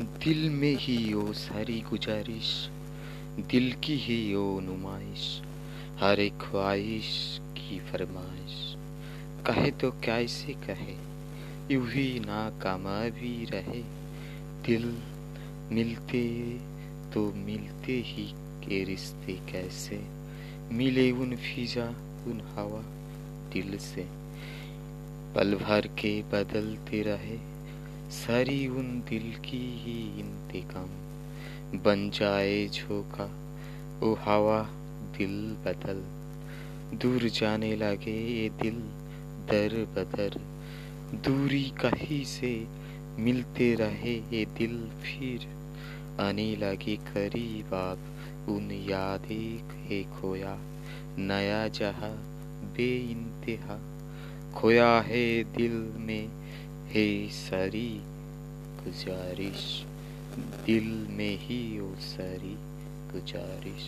दिल में ही ओ सारी गुजारिश, दिल की ही ओ नुमाइश, हर एक ख्वाहिश की फरमाइश। कहे तो कैसे कहे? यूँ ही नाकामयाबी रहे। दिल मिलते तो मिलते ही के रिश्ते कैसे? मिले उन फिजा, उन हवा दिल से। पल भर के बदलते रहे। सारी उन दिल की ही इंतकाम। बन जाए झोंका, ओ हवा, दिल बदल। दूर जाने लगे ये दिल, दर बदर। दूरी कहीं से मिलते रहे ये दिल फिर। आने लगे करीब आप, उन यादें के खोया। नया जहा बे इंतहा खोया है दिल में है सारी गुजारिश दिल में ही ओ सारी गुजारिश।